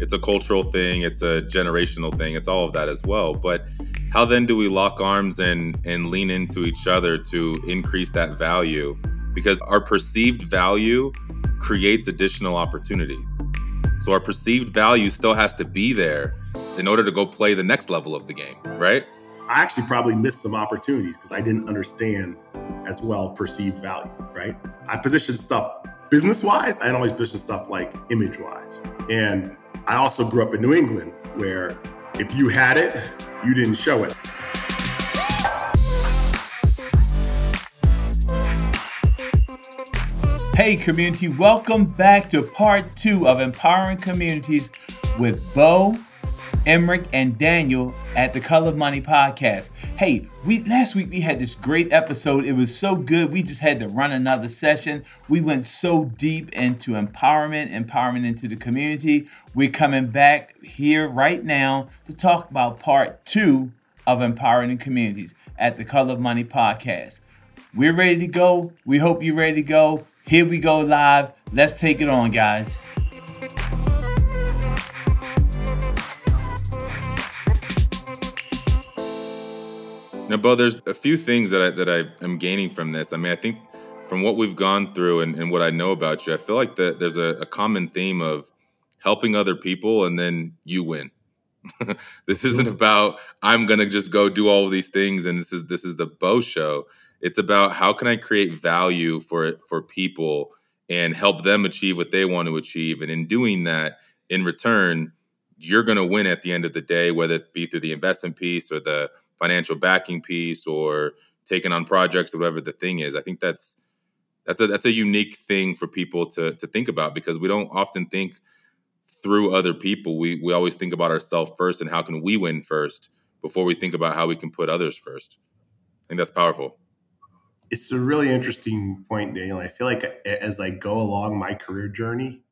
it's a cultural thing, it's a generational thing, it's all of that as well. But how then do we lock arms and and lean into each other to increase that value? Because our perceived value creates additional opportunities. So our perceived value still has to be there in order to go play the next level of the game, right? I actually probably missed some opportunities because I didn't understand as well perceived value, right? I positioned stuff business wise, I didn't always position stuff like image wise. And I also grew up in New England where if you had it, you didn't show it. Hey, community, welcome back to part two of Empowering Communities with Bo, Emerick, and Daniel at the Color of Money Podcast. Hey, we last week we had this great episode. It was so good. We just had to run another session. We went so deep into empowerment, empowerment into the community. We're coming back here right now to talk about part two of Empowering Communities at the Color of Money Podcast. We're ready to go. We hope you're ready to go. Here we go live. Let's take it on, guys. Now, Bo, there's a few things that I that I am gaining from this. I mean, I think from what we've gone through and, and what I know about you, I feel like that there's a, a common theme of helping other people and then you win. this isn't about I'm gonna just go do all of these things and this is this is the Bo show. It's about how can I create value for for people and help them achieve what they want to achieve. And in doing that, in return, you're going to win at the end of the day, whether it be through the investment piece or the financial backing piece or taking on projects or whatever the thing is. I think that's that's a that's a unique thing for people to to think about because we don't often think through other people. We we always think about ourselves first and how can we win first before we think about how we can put others first. I think that's powerful it's a really interesting point, Daniel. I feel like as I go along my career journey,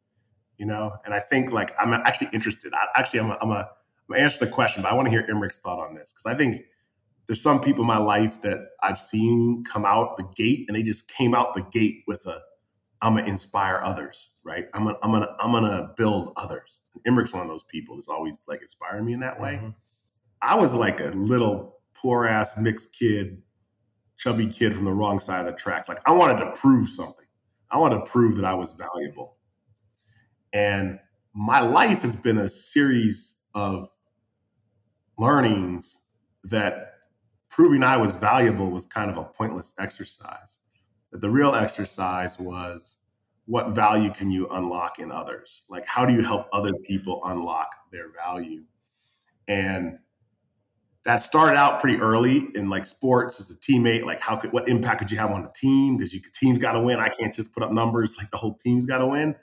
you know, and I think like I'm actually interested. I, actually, I'm a, I'm a I'm gonna answer the question, but I want to hear Emerick's thought on this because I think there's some people in my life that I've seen come out the gate and they just came out the gate with a I'm gonna inspire others, right? I'm gonna I'm gonna I'm gonna build others. Emerick's one of those people that's always like inspiring me in that way. Mm-hmm. I was like a little poor ass mixed kid chubby kid from the wrong side of the tracks. Like I wanted to prove something. I wanted to prove that I was valuable. And my life has been a series of learnings that proving I was valuable was kind of a pointless exercise. That the real exercise was what value can you unlock in others? Like how do you help other people unlock their value? And that started out pretty early in like sports as a teammate. Like, how could what impact could you have on the team? Because you team's got to win. I can't just put up numbers. Like the whole team's got to win.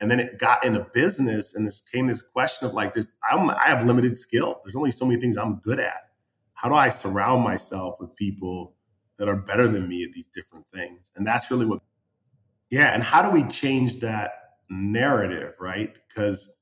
And then it got into business, and this came this question of like, this I'm, I have limited skill. There's only so many things I'm good at. How do I surround myself with people that are better than me at these different things? And that's really what, yeah. And how do we change that narrative, right? Because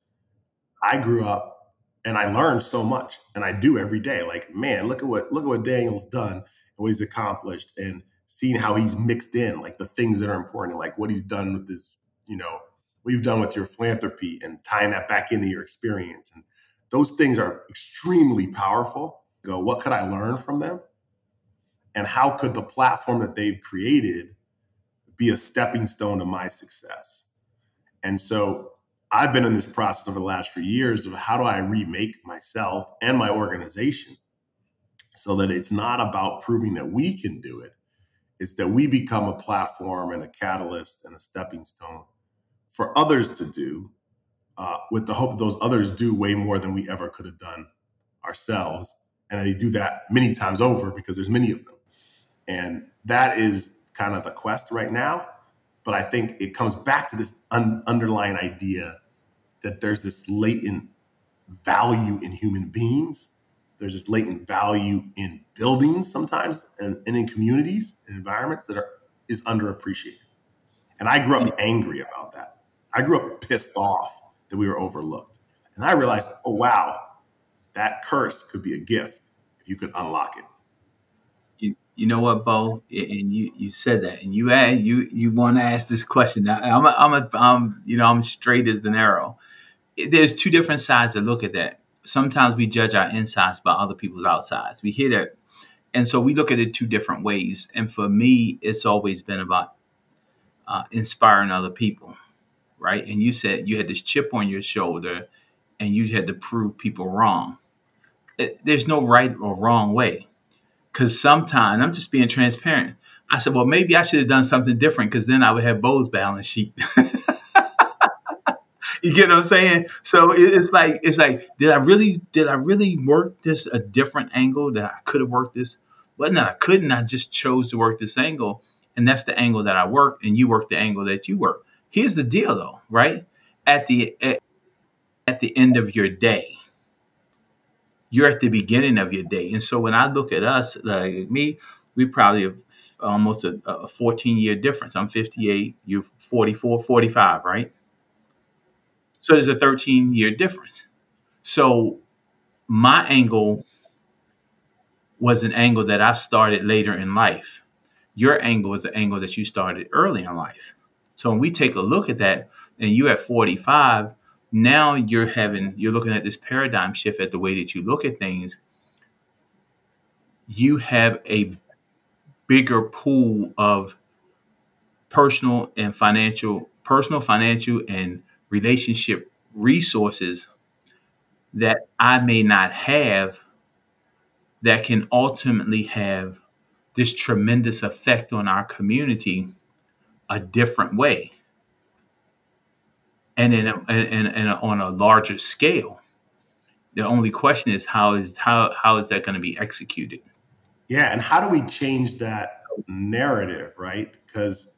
I grew up and I learned so much, and I do every day. Like, man, look at what look at what Daniel's done and what he's accomplished, and seeing how he's mixed in like the things that are important, like what he's done with this, you know, what you've done with your philanthropy, and tying that back into your experience, and those things are extremely powerful. Go, what could I learn from them, and how could the platform that they've created be a stepping stone to my success? And so I've been in this process over the last few years of how do I remake myself and my organization so that it's not about proving that we can do it. It's that we become a platform and a catalyst and a stepping stone for others to do, uh, with the hope that those others do way more than we ever could have done ourselves. And they do that many times over because there's many of them. And that is kind of the quest right now. But I think it comes back to this un- underlying idea that there's this latent value in human beings. There's this latent value in buildings sometimes and, and in communities and environments that are is underappreciated. And I grew up mm-hmm. angry about that. I grew up pissed off that we were overlooked. And I realized, oh wow, that curse could be a gift if you could unlock it. You, you know what, Bo? And you, you said that, and you add, you you want to ask this question. Now, I'm a, I'm a, I'm you know I'm straight as an arrow there's two different sides to look at that. Sometimes we judge our insides by other people's outsides. We hear that. And so we look at it two different ways. And for me, it's always been about uh, inspiring other people, right? And you said you had this chip on your shoulder and you had to prove people wrong. It, there's no right or wrong way. Because sometimes, I'm just being transparent. I said, well, maybe I should have done something different because then I would have Bo's balance sheet. you get what I'm saying? So it's like it's like did I really did I really work this a different angle that I could have worked this? Well, no, I couldn't. I just chose to work this angle, and that's the angle that I work, and you work the angle that you work. Here's the deal, though, right? At the at, at the end of your day, you're at the beginning of your day, and so when I look at us, like me, we probably have almost a, a 14 year difference. I'm 58, you're 44, 45, right? So there's a 13 year difference. So my angle was an angle that I started later in life. Your angle was the angle that you started early in life. So when we take a look at that, and you at 45, now you're having you're looking at this paradigm shift at the way that you look at things. You have a bigger pool of personal and financial, personal, financial, and relationship resources that I may not have that can ultimately have this tremendous effect on our community a different way and in a, and, and on a larger scale the only question is how is how how is that going to be executed? Yeah and how do we change that narrative right? Because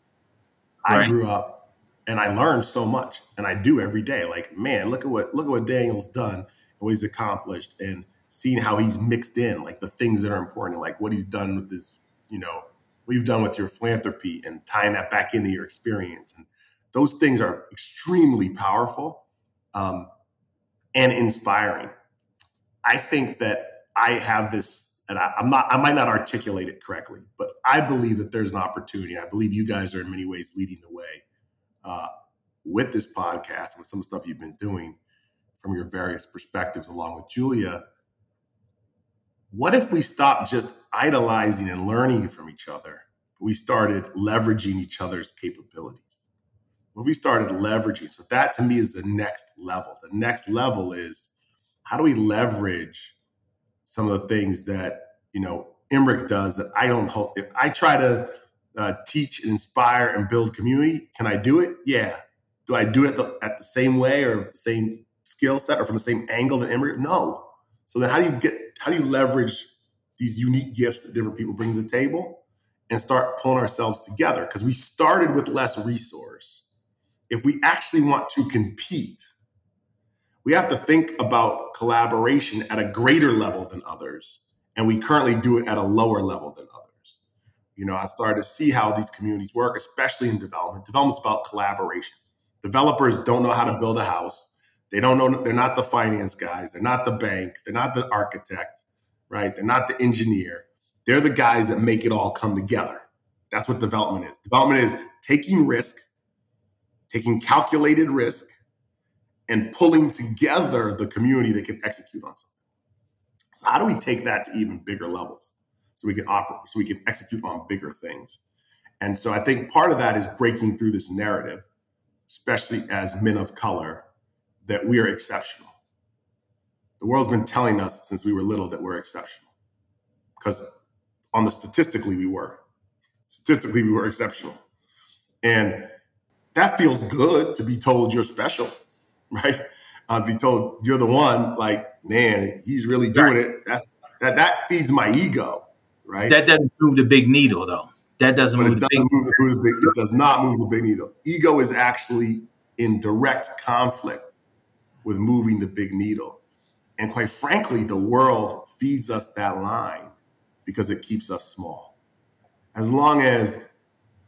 i grew up and i learned so much and i do every day. Like man look at what look at what daniel's done and what he's accomplished and seeing how he's mixed in like the things that are important, like what he's done with this, you know, what you've done with your philanthropy and tying that back into your experience. And those things are extremely powerful um, and inspiring. I think that I have this, and I, am not, I might not articulate it correctly, but I believe that there's an opportunity. I believe you guys are in many ways leading the way uh, with this podcast, with some stuff you've been doing from your various perspectives, along with Julia what if we stopped just idolizing and learning from each other? We started leveraging each other's capabilities. What we started leveraging. So that to me is the next level. The next level is how do we leverage some of the things that, you know, Emerick does that I don't hope if I try to uh, teach and inspire and build community, can I do it? Yeah. Do I do it the, at the same way or the same skill set or from the same angle that Emerick? No. So then how do you get how do you leverage these unique gifts that different people bring to the table and start pulling ourselves together? Because we started with less resource. If we actually want to compete, we have to think about collaboration at a greater level than others. And we currently do it at a lower level than others. You know, I started to see how these communities work, especially in development. Development's about collaboration. Developers don't know how to build a house they don't know, they're not the finance guys, they're not the bank, they're not the architect, right? They're not the engineer. They're the guys that make it all come together. That's what development is. Development is taking risk, taking calculated risk, and pulling together the community that can execute on something. So how do we take that to even bigger levels so we can operate, so we can execute on bigger things? And so I think part of that is breaking through this narrative, especially as men of color that we are exceptional. The world's been telling us since we were little that we're exceptional. Because on the statistically, we were. Statistically, we were exceptional. And that feels good to be told you're special, right? Uh, to be told you're the one, like, man, he's really doing right. it. That's that that feeds my ego, right? That doesn't move the big needle though. That doesn't move, the, doesn't move the, big, it does not move the big needle. Ego is actually in direct conflict with moving the big needle. And quite frankly, the world feeds us that line because it keeps us small. As long as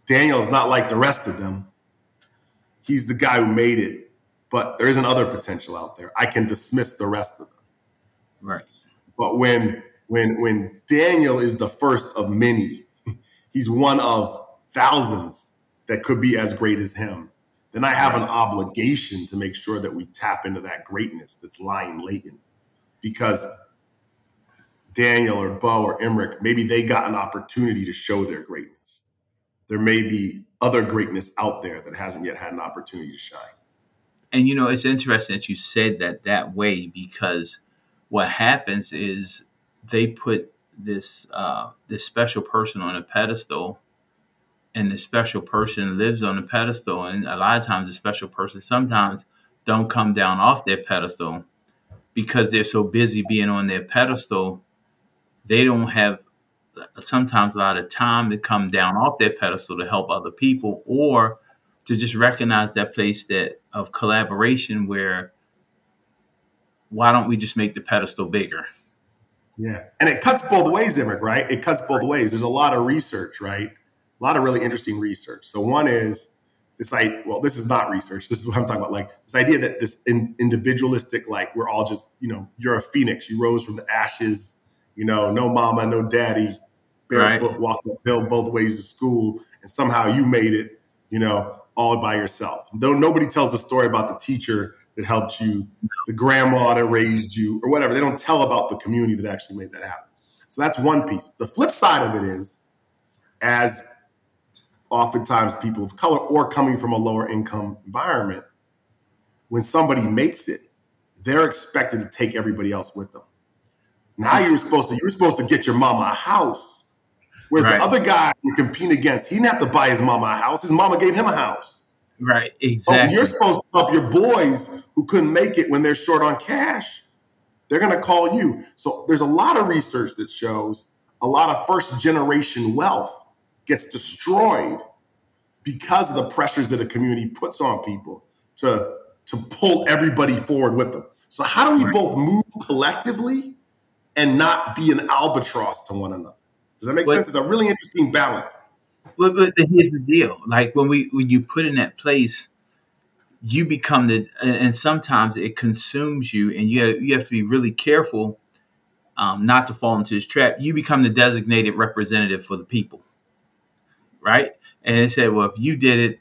Daniel's not like the rest of them, he's the guy who made it, but there isn't other potential out there. I can dismiss the rest of them. Right. But when when when Daniel is the first of many, he's one of thousands that could be as great as him then I have an obligation to make sure that we tap into that greatness that's lying latent. Because Daniel or Bo or Emerick, maybe they got an opportunity to show their greatness. There may be other greatness out there that hasn't yet had an opportunity to shine. And you know, it's interesting that you said that that way because what happens is they put this uh, this special person on a pedestal, and the special person lives on a pedestal, and a lot of times the special person sometimes don't come down off their pedestal because they're so busy being on their pedestal, they don't have sometimes a lot of time to come down off their pedestal to help other people or to just recognize that place that of collaboration where why don't we just make the pedestal bigger? Yeah. And it cuts both ways Emerick, right? It cuts both ways. There's a lot of research right? A lot of really interesting research. So one is this like well this is not research. This is what i'm talking about. Like this idea that this in, individualistic like we're all just you know you're a phoenix. You rose from the ashes. You know no mama no daddy barefoot right. walking uphill both ways to school and somehow you made it you know all by yourself. Though nobody tells the story about the teacher that helped you the grandma that raised you or whatever. They don't tell about the community that actually made that happen. So that's one piece. The flip side of it is as oftentimes people of color or coming from a lower income environment when somebody makes it they're expected to take everybody else with them. Now you're supposed to you're supposed to get your mama a house Whereas right. the other guy you compete against, he didn't have to buy his mama a house. His mama gave him a house. Right, exactly. You're supposed to help your boys who couldn't make it when they're short on cash. They're going to call you. So there's a lot of research that shows a lot of first generation wealth gets destroyed because of the pressures that a community puts on people to to pull everybody forward with them. So how do we right. both move collectively and not be an albatross to one another? Does that make but, sense? It's a really interesting balance. But, but here's the deal: like when we when you put in that place, you become the, and sometimes it consumes you, and you have, you have to be really careful um, not to fall into this trap. You become the designated representative for the people, right? And they said, well, if you did it,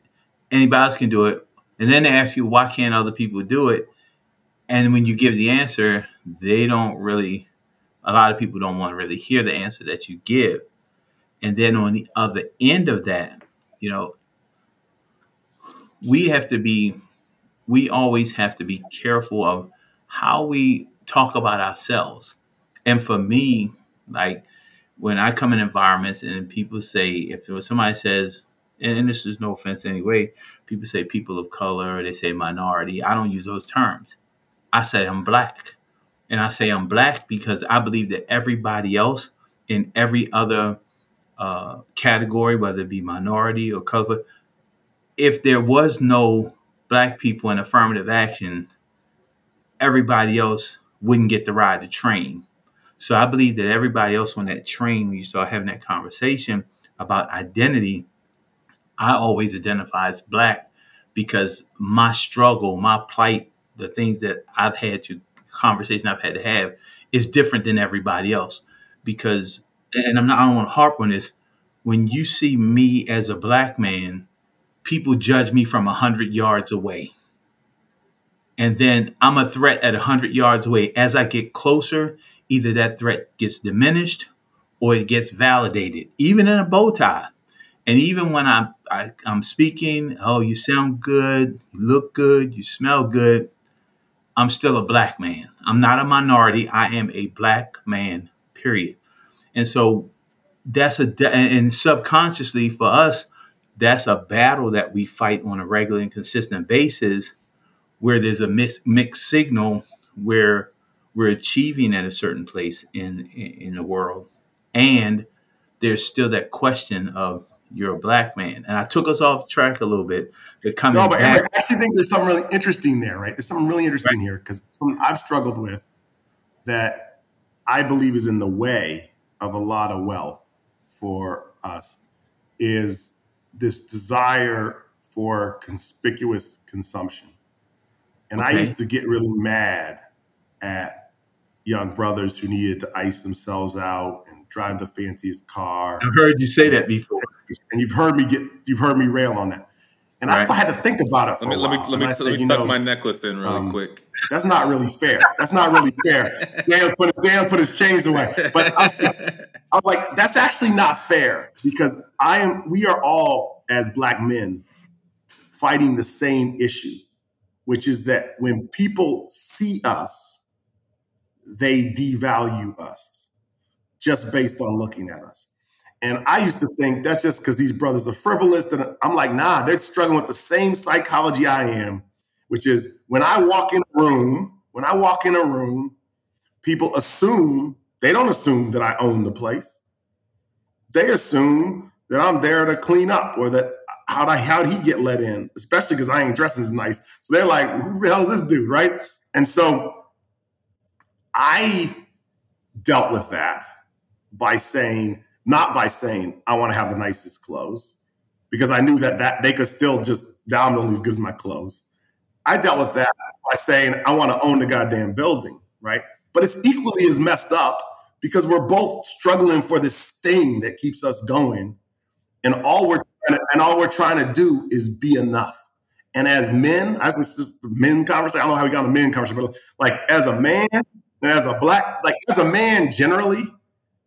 anybody else can do it. And then they ask you, why can't other people do it? And when you give the answer, they don't really a lot of people don't want to really hear the answer that you give. And then on the other end of that, you know, we have to be, we always have to be careful of how we talk about ourselves. And for me, like when I come in environments and people say, if somebody says, and this is no offense anyway, people say people of color, they say minority. I don't use those terms. I say I'm black. And I say I'm black because I believe that everybody else in every other uh, category, whether it be minority or color, if there was no black people in affirmative action, everybody else wouldn't get to ride the train. So I believe that everybody else on that train, when you start having that conversation about identity, I always identify as black because my struggle, my plight, the things that I've had to conversation I've had to have is different than everybody else. Because and I'm not I don't want to harp on this when you see me as a black man people judge me from a 100 yards away. And then I'm a threat at a 100 yards away. As I get closer either that threat gets diminished or it gets validated even in a bow tie. And even when I'm I, am i am speaking, oh, you sound good, you look good, you smell good. I'm still a black man. I'm not a minority. I am a black man, period. And so that's a, and subconsciously for us, that's a battle that we fight on a regular and consistent basis where there's a mixed signal where we're achieving at a certain place in, in, in the world. And there's still that question of you're a black man. And I took us off track a little bit. But coming no, but back, I actually think there's something really interesting there, right? There's something really interesting right. here because something I've struggled with that I believe is in the way of a lot of wealth for us is this desire for conspicuous consumption. And okay. I used to get really mad at young brothers who needed to ice themselves out and drive the fanciest car. I've heard you say that before and you've heard me get you've heard me rail on that. And right. I had to think about it for let me, a while. Let me let me, let said, me tuck know, my necklace in really um, quick. That's not really fair. That's not really fair. Dan put Dan put his chains away. But I was, I was like, that's actually not fair because I am. We are all as black men fighting the same issue, which is that when people see us, they devalue us just based on looking at us. And I used to think that's just because these brothers are frivolous. And I'm like, nah, they're struggling with the same psychology I am, which is when I walk in a room, when I walk in a room, people assume, they don't assume that I own the place. They assume that I'm there to clean up or that how'd I how'd he get let in? Especially because I ain't dressing as nice. So they're like, who the hell is this dude? Right. And so I dealt with that by saying, not by saying I want to have the nicest clothes, because I knew that that they could still just good as my clothes. I dealt with that by saying I want to own the goddamn building, right? But it's equally as messed up because we're both struggling for this thing that keeps us going, and all we're and all we're trying to do is be enough. And as men, as this is the men conversation. I don't know how we got on men conversation, but like as a man and as a black, like as a man generally,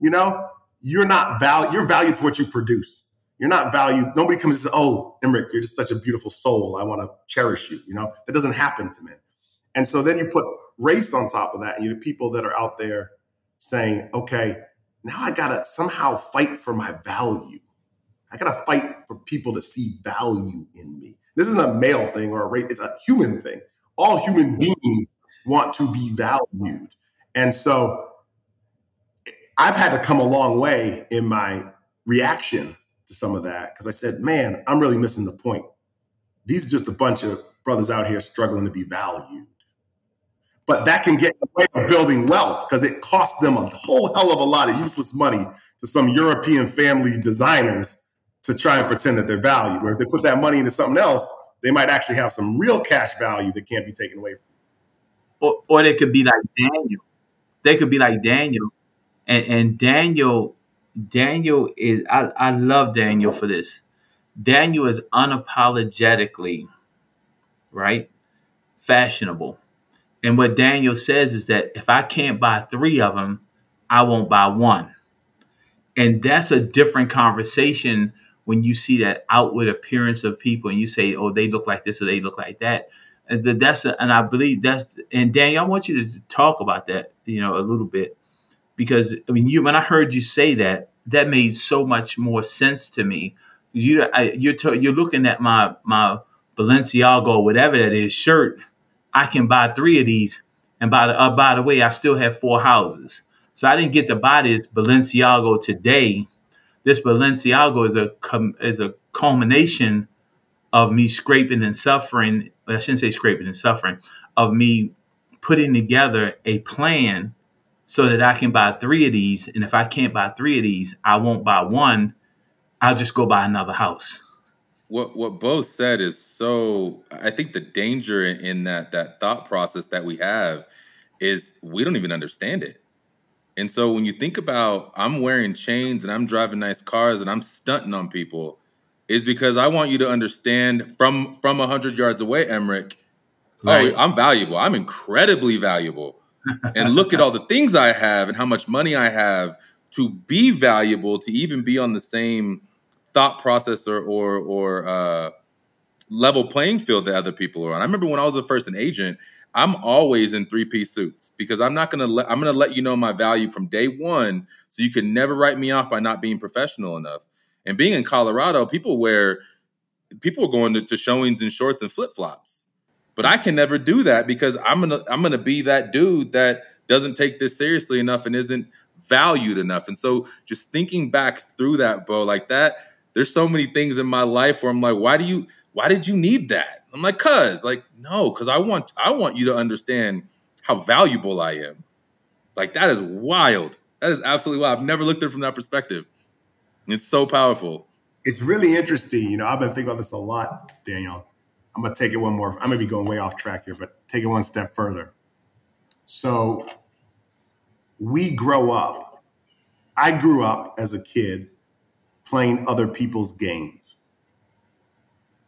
you know, you're not valued. You're valued for what you produce. You're not valued. Nobody comes and says, "Oh, Emerick, you're just such a beautiful soul. I want to cherish you." You know that doesn't happen to men. And so then you put race on top of that, and you have people that are out there saying, "Okay, now I gotta somehow fight for my value. I gotta fight for people to see value in me." This isn't a male thing or a race; it's a human thing. All human beings want to be valued, and so I've had to come a long way in my reaction to some of that because I said, man, I'm really missing the point. These are just a bunch of brothers out here struggling to be valued. But that can get in the way of building wealth because it costs them a whole hell of a lot of useless money to some European family designers to try and pretend that they're valued. Where if they put that money into something else, they might actually have some real cash value that can't be taken away from them. Or, or they could be like Daniel. They could be like Daniel and, and Daniel, Daniel is I, I love Daniel for this. Daniel is unapologetically right fashionable. And what Daniel says is that if I can't buy three of them, I won't buy one. And that's a different conversation when you see that outward appearance of people and you say, oh, they look like this or they look like that. And that's a, and I believe that's and Daniel, I want you to talk about that, you know, a little bit because I mean, you when I heard you say that, that made so much more sense to me. You I, you're to, you're looking at my my Balenciaga or whatever that is shirt. I can buy three of these, and by the uh, by the way, I still have four houses. So I didn't get to buy this Balenciaga today. This Balenciaga is a is a culmination of me scraping and suffering. I shouldn't say scraping and suffering of me putting together a plan so that I can buy three of these. And if I can't buy three of these, I won't buy one. I'll just go buy another house. What what Bo said is so. I think the danger in that that thought process that we have is we don't even understand it. And so when you think about I'm wearing chains and I'm driving nice cars and I'm stunting on people, is because I want you to understand from from hundred yards away, Emerick. Oh, right. Oh, I'm valuable. I'm incredibly valuable and look at all the things I have and how much money I have to be valuable, to even be on the same thought process or or, or uh, level playing field that other people are on. I remember when I was a first an agent, I'm always in three piece suits because I'm not gonna let I'm gonna let you know my value from day one, so you can never write me off by not being professional enough. And being in Colorado, people wear people are going to, to showings in shorts and flip flops but I can never do that because I'm gonna I'm gonna be that dude that doesn't take this seriously enough and isn't valued enough. And so just thinking back through that, bro, like that, there's so many things in my life where I'm like, why do you why did you need that? I'm like, cuz, like, no, because I want I want you to understand how valuable I am. Like that is wild. That is absolutely wild. I've never looked at it from that perspective. It's so powerful. It's really interesting. You know, I've been thinking about this a lot, Daniel. I'm gonna take it one more. I'm going to be going way off track here, but take it one step further. So we grow up. I grew up as a kid playing other people's games.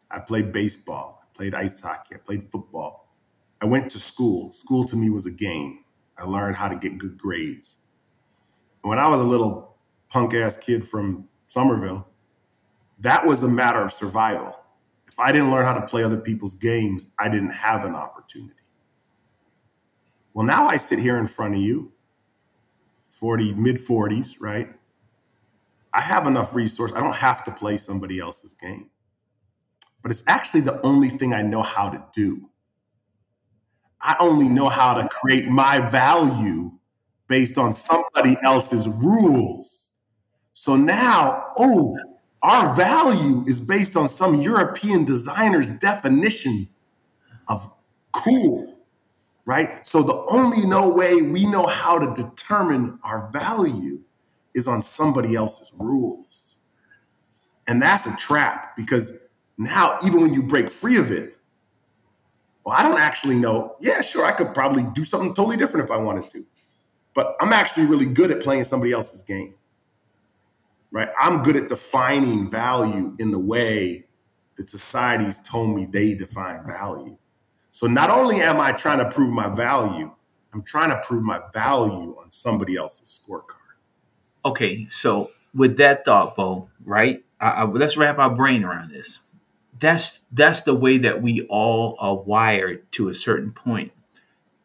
I played baseball, I played ice hockey, I played football. I went to school. School to me was a game. I learned how to get good grades. When I was a little punk ass kid from Somerville, that was a matter of survival. I didn't learn how to play other people's games, I didn't have an opportunity. Well, now I sit here in front of you, 40, mid 40s, right? I have enough resource. I don't have to play somebody else's game. But it's actually the only thing I know how to do. I only know how to create my value based on somebody else's rules. So now, oh, our value is based on some European designer's definition of cool, right? So the only no way we know how to determine our value is on somebody else's rules. And that's a trap because now, even when you break free of it, well, I don't actually know. Yeah, sure, I could probably do something totally different if I wanted to. But I'm actually really good at playing somebody else's game right? I'm good at defining value in the way that society's told me they define value. So not only am I trying to prove my value, I'm trying to prove my value on somebody else's scorecard. Okay, so with that thought, Bo, right? I, I, let's wrap our brain around this. That's that's the way that we all are wired to a certain point,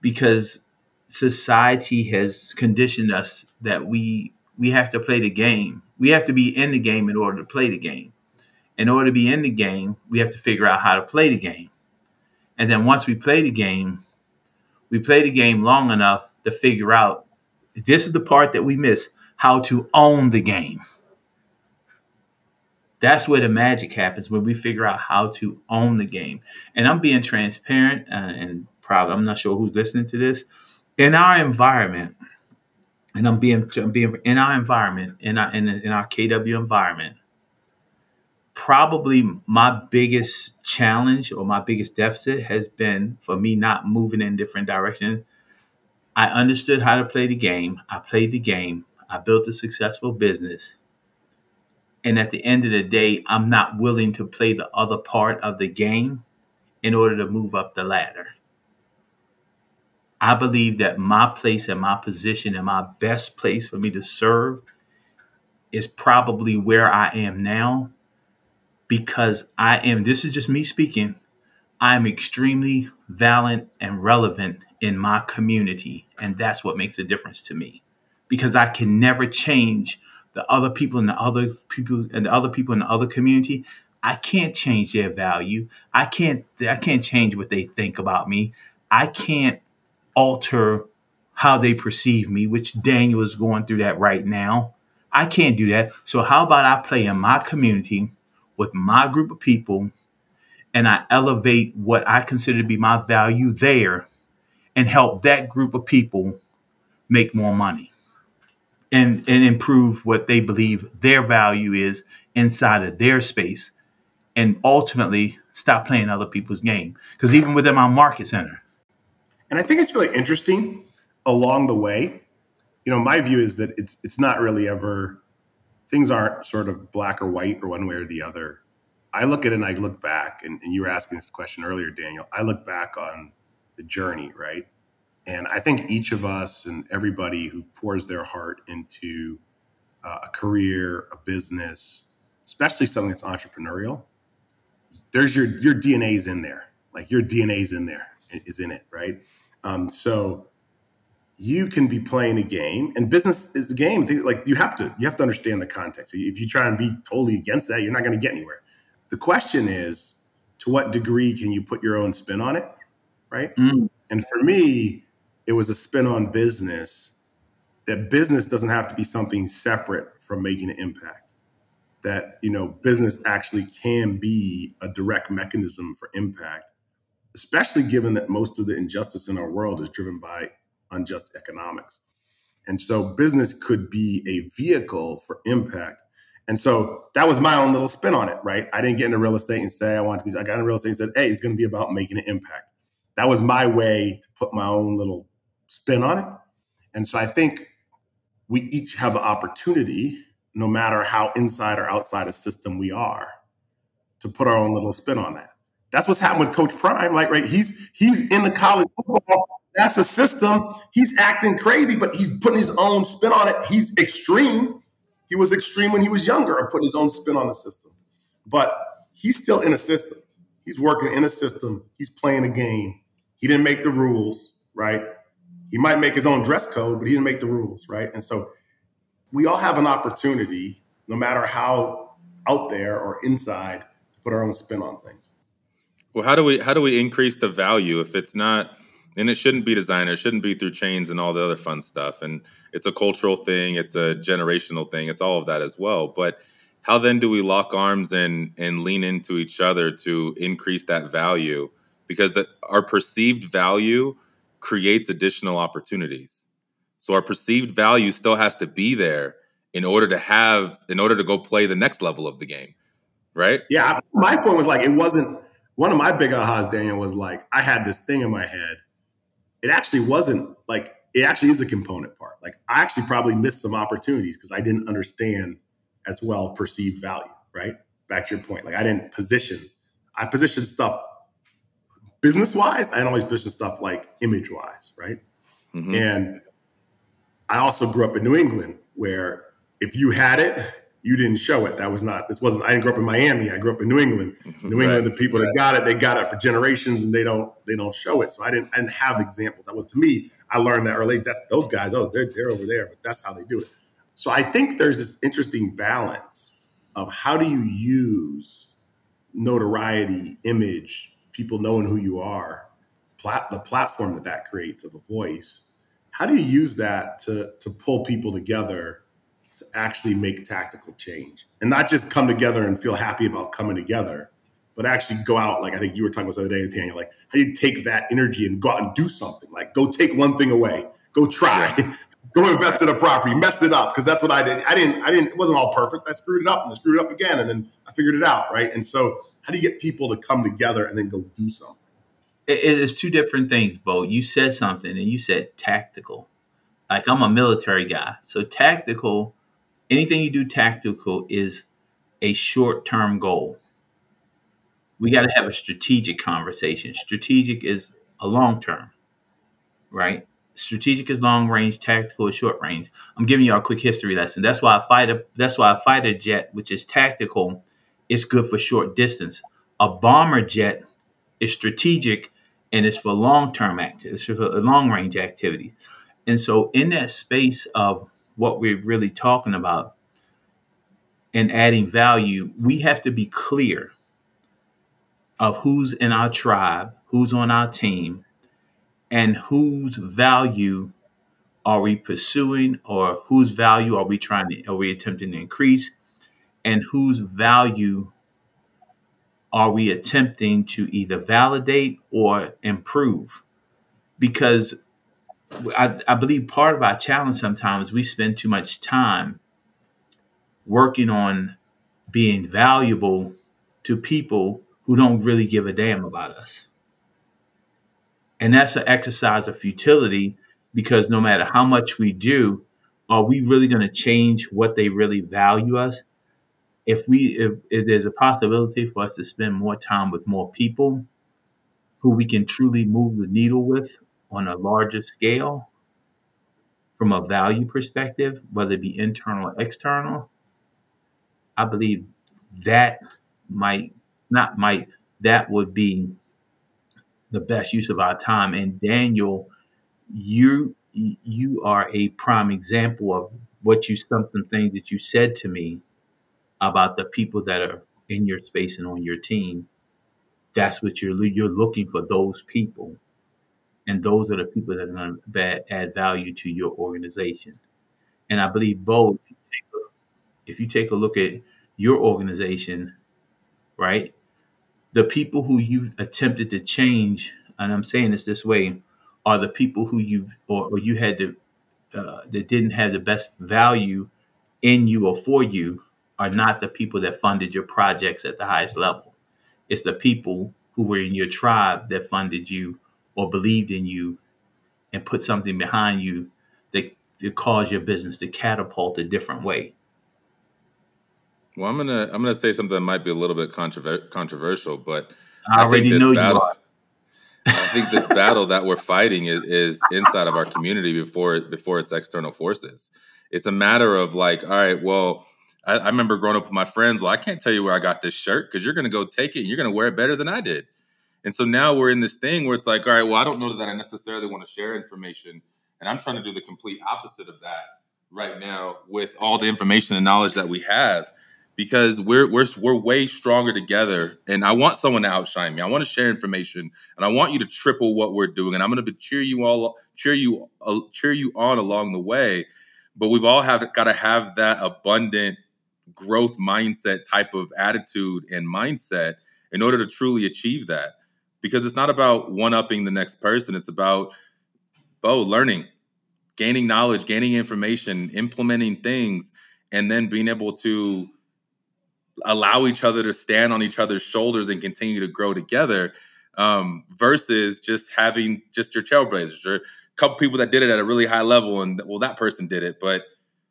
because society has conditioned us that we we have to play the game we have to be in the game in order to play the game. In order to be in the game, we have to figure out how to play the game. And then once we play the game, we play the game long enough to figure out this is the part that we miss how to own the game. That's where the magic happens when we figure out how to own the game. And I'm being transparent uh, and probably, I'm not sure who's listening to this. In our environment, and I'm being I'm being in our environment, in our in, in our KW environment, probably my biggest challenge or my biggest deficit has been for me not moving in different directions. I understood how to play the game. I played the game. I built a successful business. And at the end of the day, I'm not willing to play the other part of the game in order to move up the ladder. I believe that my place and my position and my best place for me to serve is probably where I am now because I am, this is just me speaking, I'm extremely valid and relevant in my community. And that's what makes a difference to me because I can never change the other people in the other people and the other people in the other community. I can't change their value. I can't I can't change what they think about me. I can't alter how they perceive me, which Daniel is going through that right now. I can't do that. So, how about I play in my community with my group of people and I elevate what I consider to be my value there and help that group of people make more money and, and improve what they believe their value is inside of their space and ultimately stop playing other people's game. Because even within my market center, and I think it's really interesting along the way. You know, my view is that it's it's not really ever things aren't sort of black or white or one way or the other. I look at it and I look back, and, and you were asking this question earlier, Daniel. I look back on the journey, right? And I think each of us and everybody who pours their heart into uh, a career, a business, especially something that's entrepreneurial, there's your your DNA's in there. Like your DNA's in there, is in it, right? Um, so you can be playing a game, and business is a game. Like you have to you have to understand the context. If you try and be totally against that, you're not going to get anywhere. The question is, to what degree can you put your own spin on it, right? Mm. And for me, it was a spin on business. That business doesn't have to be something separate from making an impact. That you know, business actually can be a direct mechanism for impact especially given that most of the injustice in our world is driven by unjust economics. And so business could be a vehicle for impact. And so that was my own little spin on it, right? I didn't get into real estate and say I want to be, I got into real estate and said, hey, it's going to be about making an impact. That was my way to put my own little spin on it. And so I think we each have the opportunity, no matter how inside or outside a system we are, to put our own little spin on that. That's what's happened with Coach Prime. Like, right, he's he's in the college football. That's the system. He's acting crazy, but he's putting his own spin on it. He's extreme. He was extreme when he was younger and putting his own spin on the system. But he's still in a system. He's working in a system. He's playing a game. He didn't make the rules, right? He might make his own dress code, but he didn't make the rules, right? And so we all have an opportunity, no matter how out there or inside, to put our own spin on things. Well, how do we how do we increase the value if it's not and it shouldn't be designer, it shouldn't be through chains and all the other fun stuff. And it's a cultural thing, it's a generational thing, it's all of that as well. But how then do we lock arms and and lean into each other to increase that value? Because our perceived value creates additional opportunities. So our perceived value still has to be there in order to have in order to go play the next level of the game. Right? Yeah. My point was like it wasn't one of my big ahas, Daniel, was like I had this thing in my head. It actually wasn't like it actually is a component part. Like I actually probably missed some opportunities because I didn't understand as well perceived value, right? Back to your point. Like I didn't position, I positioned stuff business wise. I didn't always position stuff like image wise, right? Mm-hmm. And I also grew up in New England where if you had it, you didn't show it. That was not, this wasn't, I didn't grow up in Miami. I grew up in New England. Mm-hmm. New England, the people that got it, they got it for generations and they don't, they don't show it. So I didn't, I didn't have examples. That was to me, I learned that early. That's those guys, oh, they're, they're over there, but that's how they do it. So I think there's this interesting balance of how do you use notoriety, image, people knowing who you are, plat- the platform that that creates of a voice. How do you use that to to pull people together to actually make tactical change and not just come together and feel happy about coming together, but actually go out like I think you were talking about the other day, Tanya. Like how do you take that energy and go out and do something? Like go take one thing away, go try. Yeah. go invest in a property, mess it up because that's what I did. I didn't, I didn't, it wasn't all perfect. I screwed it up and I screwed it up again, and then I figured it out, right? And so, how do you get people to come together and then go do something? It's two different things, Bo. You said something, and you said tactical. Like I'm a military guy, so tactical. Anything you do tactical is a short-term goal. We got to have a strategic conversation. Strategic is a long term, right? strategic is long range, tactical is short range. I'm giving you a quick history lesson. That's why a fighter that's why a fighter jet, which is tactical, is good for short distance. A bomber jet is strategic and it's for long term activities, it's for long range activity. And so in that space of what we're really talking about and adding value, we have to be clear of who's in our tribe, who's on our team, and whose value are we pursuing or whose value are we trying to are we attempting to increase and whose value are we attempting to either validate or improve. Because I, I believe part of our challenge sometimes we spend too much time working on being valuable to people who don't really give a damn about us and that's an exercise of futility because no matter how much we do, are we really going to change what they really value us? If we if, if there's a possibility for us to spend more time with more people who we can truly move the needle with on a larger scale from a value perspective, whether it be internal or external, I believe that might not might that would be the best use of our time. And Daniel, you you are a prime example of what you something things that you said to me about the people that are in your space and on your team. That's what you're you're looking for those people, and those are the people that are going to add value to your organization. And I believe both. If you take a look at your organization, right? the people who you've attempted to change, and I'm saying this this way, are the people who you or, or you had to uh, that didn't have the best value in you or for you are not the people that funded your projects at the highest level. It's the people who were in your tribe that funded you or believed in you and put something behind you that, that caused your business to catapult a different way. Well, I'm gonna I'm gonna say something that might be a little bit controver- controversial, but I, I already know battle, you are. I think this battle that we're fighting is, is inside of our community before before it's external forces. It's a matter of like, all right, well, I, I remember growing up with my friends. Well, I can't tell you where I got this shirt because you're to go take it and you're to wear it better than I did. And so now we're in this thing where it's like, all right, well, I don't know that I necessarily want to share information, and I'm trying to do the complete opposite of that right now with all the information and knowledge that we have because we're we're we're way stronger together and I want someone to outshine me. I want to share information and I want you to triple what we're doing and I'm going to cheer you all cheer you uh, cheer you on along the way. But we've all have got to have that abundant growth mindset type of attitude and mindset in order to truly achieve that. Because it's not about one upping the next person, it's about oh, learning, gaining knowledge, gaining information, implementing things, and then being able to allow each other to stand on each other's shoulders and continue to grow together um, versus just having just your trailblazers. Or a couple people that did it at a really high level and well that person did it but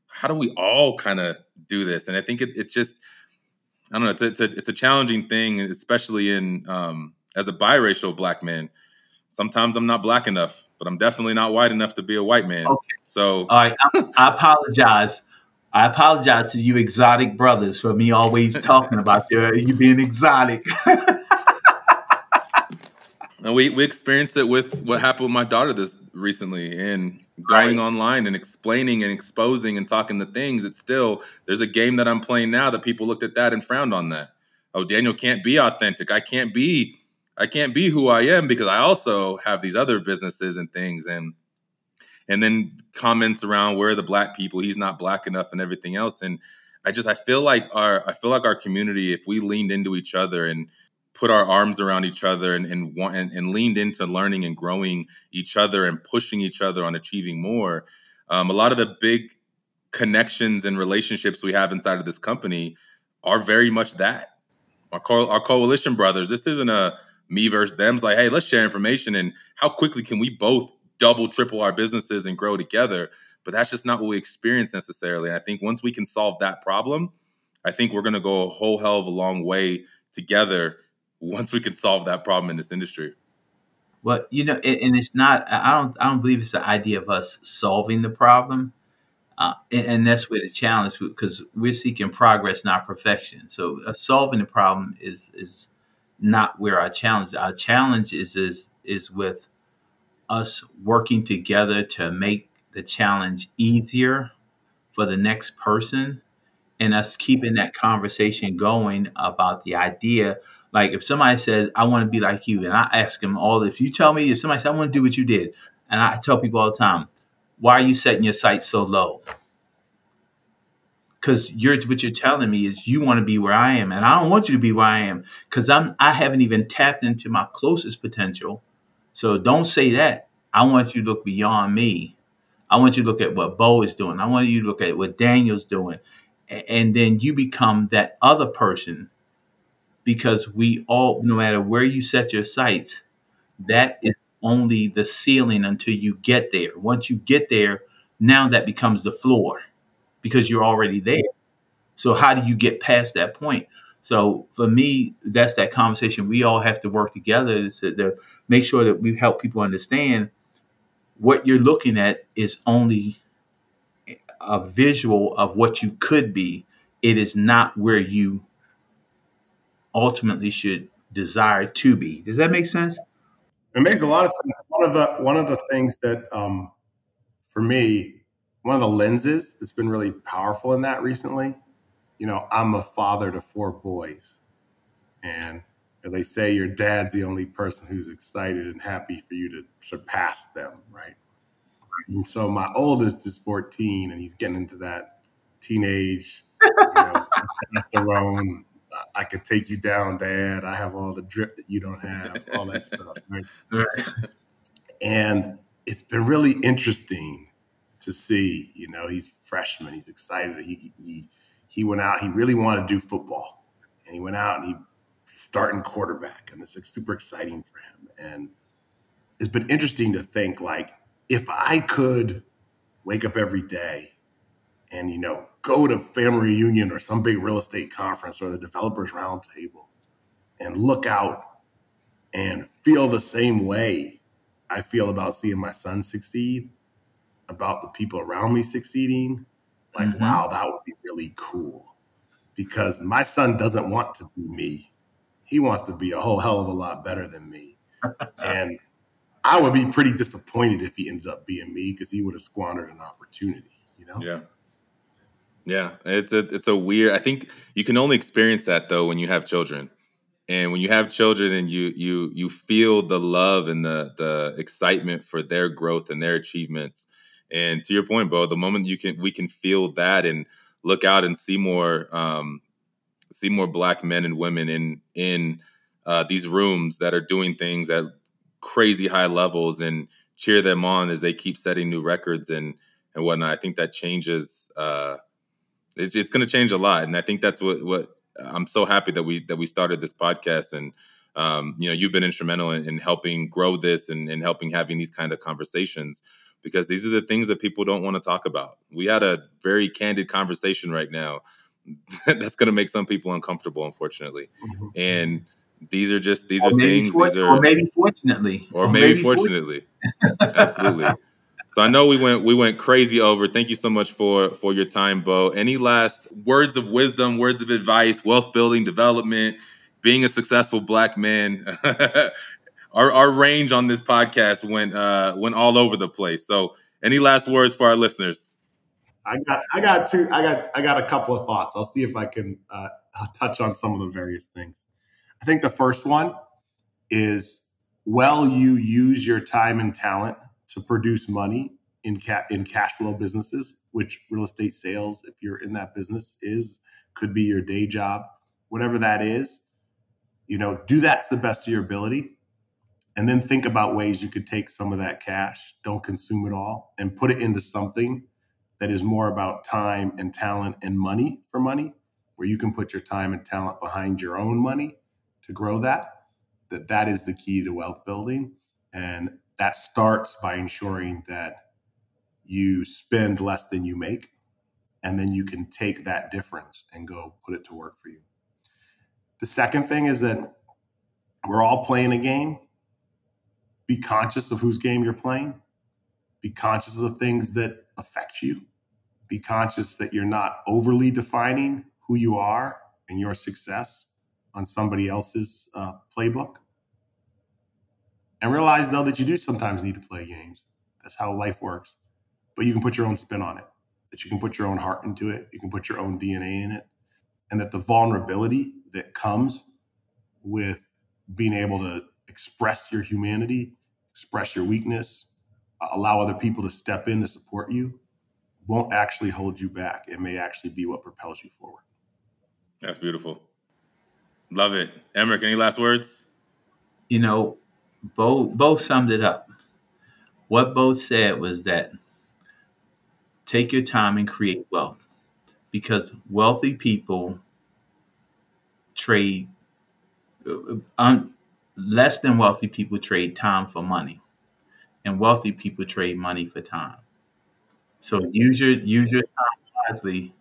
how do we all kind of do this? And i think it, it's just i don't know it's a, it's a, it's a challenging thing especially in um, as a biracial black man sometimes i'm not black enough but i'm definitely not white enough to be a white man okay. so all right I, I apologize I apologize to you exotic brothers for me always talking about you, uh, you being exotic. and we, we experienced it with what happened with my daughter this recently and going right. online and explaining and exposing and talking the things. It's still there's a game that I'm playing now that people looked at that and frowned on that. Oh, Daniel can't be authentic. I can't be I can't be who I am because I also have these other businesses and things and and then comments around where the black people he's not black enough and everything else. And i just i feel like our i feel like our community if we leaned into each other and put our arms around each other and and, and, and leaned into learning and growing each other and pushing each other on achieving more um, a lot of the big connections and relationships we have inside of this company are very much that. Our, co- our coalition brothers this isn't a me versus them. It's like, hey, let's share information and how quickly can we both double, triple our businesses and grow together. But that's just not what we experience necessarily. And I think once we can solve that problem, I think we're going to go a whole hell of a long way together once we can solve that problem in this industry. Well, you know, and it's not. I don't. I don't believe it's the idea of us solving the problem, uh, and, that's where the challenge because we're seeking progress, not perfection. So uh, solving the problem is is not where our challenge. Our challenge is is is with us working together to make the challenge easier for the next person and us keeping that conversation going about the idea like if somebody says i want to be like you and i ask them all if you tell me if somebody says i want to do what you did and i tell people all the time why are you setting your sights so low because you're what you're telling me is you want to be where i am and i don't want you to be where i am because i'm i haven't even tapped into my closest potential so don't say that. I want you to look beyond me. I want you to look at what Bo is doing. I want you to look at what Daniel's doing. And then you become that other person because we all, no matter where you set your sights, that is only the ceiling until you get there. Once you get there, now that becomes the floor because you're already there. So, how do you get past that point? So for me, that's that conversation we all have to work together to, to make sure that we help people understand what you're looking at is only a visual of what you could be. It is not where you ultimately should desire to be. Does that make sense? It makes a lot of sense. One of the one of the things that um, for me, one of the lenses that's been really powerful in that recently you know, I'm a father to four boys. And they say your dad's the only person who's excited and happy for you to surpass them, right? And so my oldest is 14 and he's getting into that teenage, you know, testosterone. I could take you down, Dad. I have all the drip that you don't have, all that stuff. Right? right. And it's been really interesting to see. You know, he's freshman. He's excited. He, he he went out. He really wanted to do football, and he went out and he starting quarterback, and it's like super exciting for him. And it's been interesting to think like if I could wake up every day and you know go to family reunion or some big real estate conference or the developers roundtable and look out and feel the same way I feel about seeing my son succeed, about the people around me succeeding, like, mm-hmm. wow, that would be really cool. Because my son doesn't want to be me. He wants to be a whole hell of a lot better than me. and I would be pretty disappointed if he ended up being me because he would have squandered an opportunity, you know? Yeah. Yeah. It's a it's a weird I think you can only experience that though when you have children and when you have children and you you you feel the love and the the excitement for their growth and their achievements and to your point bo the moment you can we can feel that and look out and see more um see more black men and women in in uh, these rooms that are doing things at crazy high levels and cheer them on as they keep setting new records and and whatnot. I think that changes uh it's, it's going to change a lot. And i think that's what what I'm so happy that we that we started this podcast and um, you know you've been instrumental in, in helping grow this and, and, helping having these kind of conversations because these are the things that people don't want to talk about. We had a very candid conversation right now that's going to make some people uncomfortable, unfortunately, mm-hmm. and these are just these or are things. For, these are or maybe fortunately, or, or maybe, maybe fortunately, absolutely. So I know we went we went crazy over. Thank you so much for for your time, Bo. Any last words of wisdom, words of advice, wealth building, development, being a successful black man? our our range on this podcast went uh went all over the place. So any last words for our listeners? I got I got two I got I got a couple of thoughts. I'll see if I can uh, touch on some of the various things. I think the first one is well you use your time and talent to produce money in ca- in cash flow businesses, which real estate sales, if you're in that business, is could be your day job, whatever that is. You know, do that to the best of your ability, and then think about ways you could take some of that cash, don't consume it all, and put it into something that is more about time and talent and money for money, where you can put your time and talent behind your own money to grow that. That that is the key to wealth building. And that starts by ensuring that you spend less than you make and then you can take that difference and go put it to work for you the second thing is that we're all playing a game be conscious of whose game you're playing. Be conscious of the things that affect you. Be conscious that you're not overly defining who you are and your success on somebody else's uh, playbook. And realize, though, that you do sometimes need to play games. That's how life works. But you can put your own spin on it, that you can put your own heart into it, you can put your own DNA in it, and that the vulnerability that comes with being able to express your humanity, express your weakness, allow other people to step in to support you won't actually hold you back. It may actually be what propels you forward. That's beautiful. Love it. Emerick, any last words? You know, Bo Bo summed it up. What Bo said was that take your time and create wealth because wealthy people trade uh, un, less than wealthy people trade time for money and wealthy people trade money for time so use your use your time wisely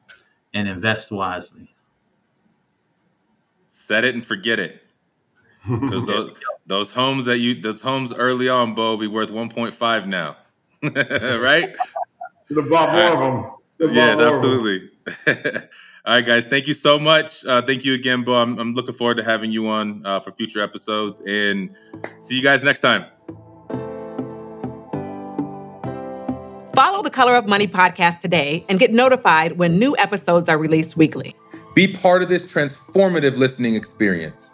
and invest wisely set it and forget it because those those homes that you those homes early on, Bo, be worth 1.5 now, right? The above more of them. yeah, absolutely. All right, guys. Thank you so much. Uh, thank you again, Bo. I'm, I'm, looking forward to having you on uh, for future episodes, and see you guys next time. Follow the Color of Money podcast today and get notified when new episodes are released weekly. Be part of this transformative listening experience.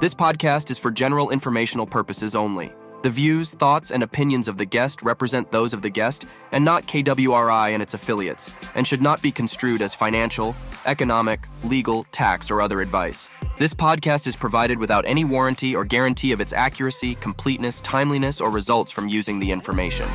This podcast is for general informational purposes only. The views, thoughts, and opinions of the guest represent those of the guest and not KWRI and its affiliates, and should not be construed as financial, economic, legal, tax, or other advice. This podcast is provided without any warranty or guarantee of its accuracy, completeness, timeliness, or results from using the information.